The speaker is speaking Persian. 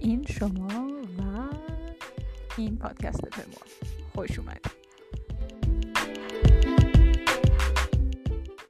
این شما و این پادکست پیمان خوش اومدید.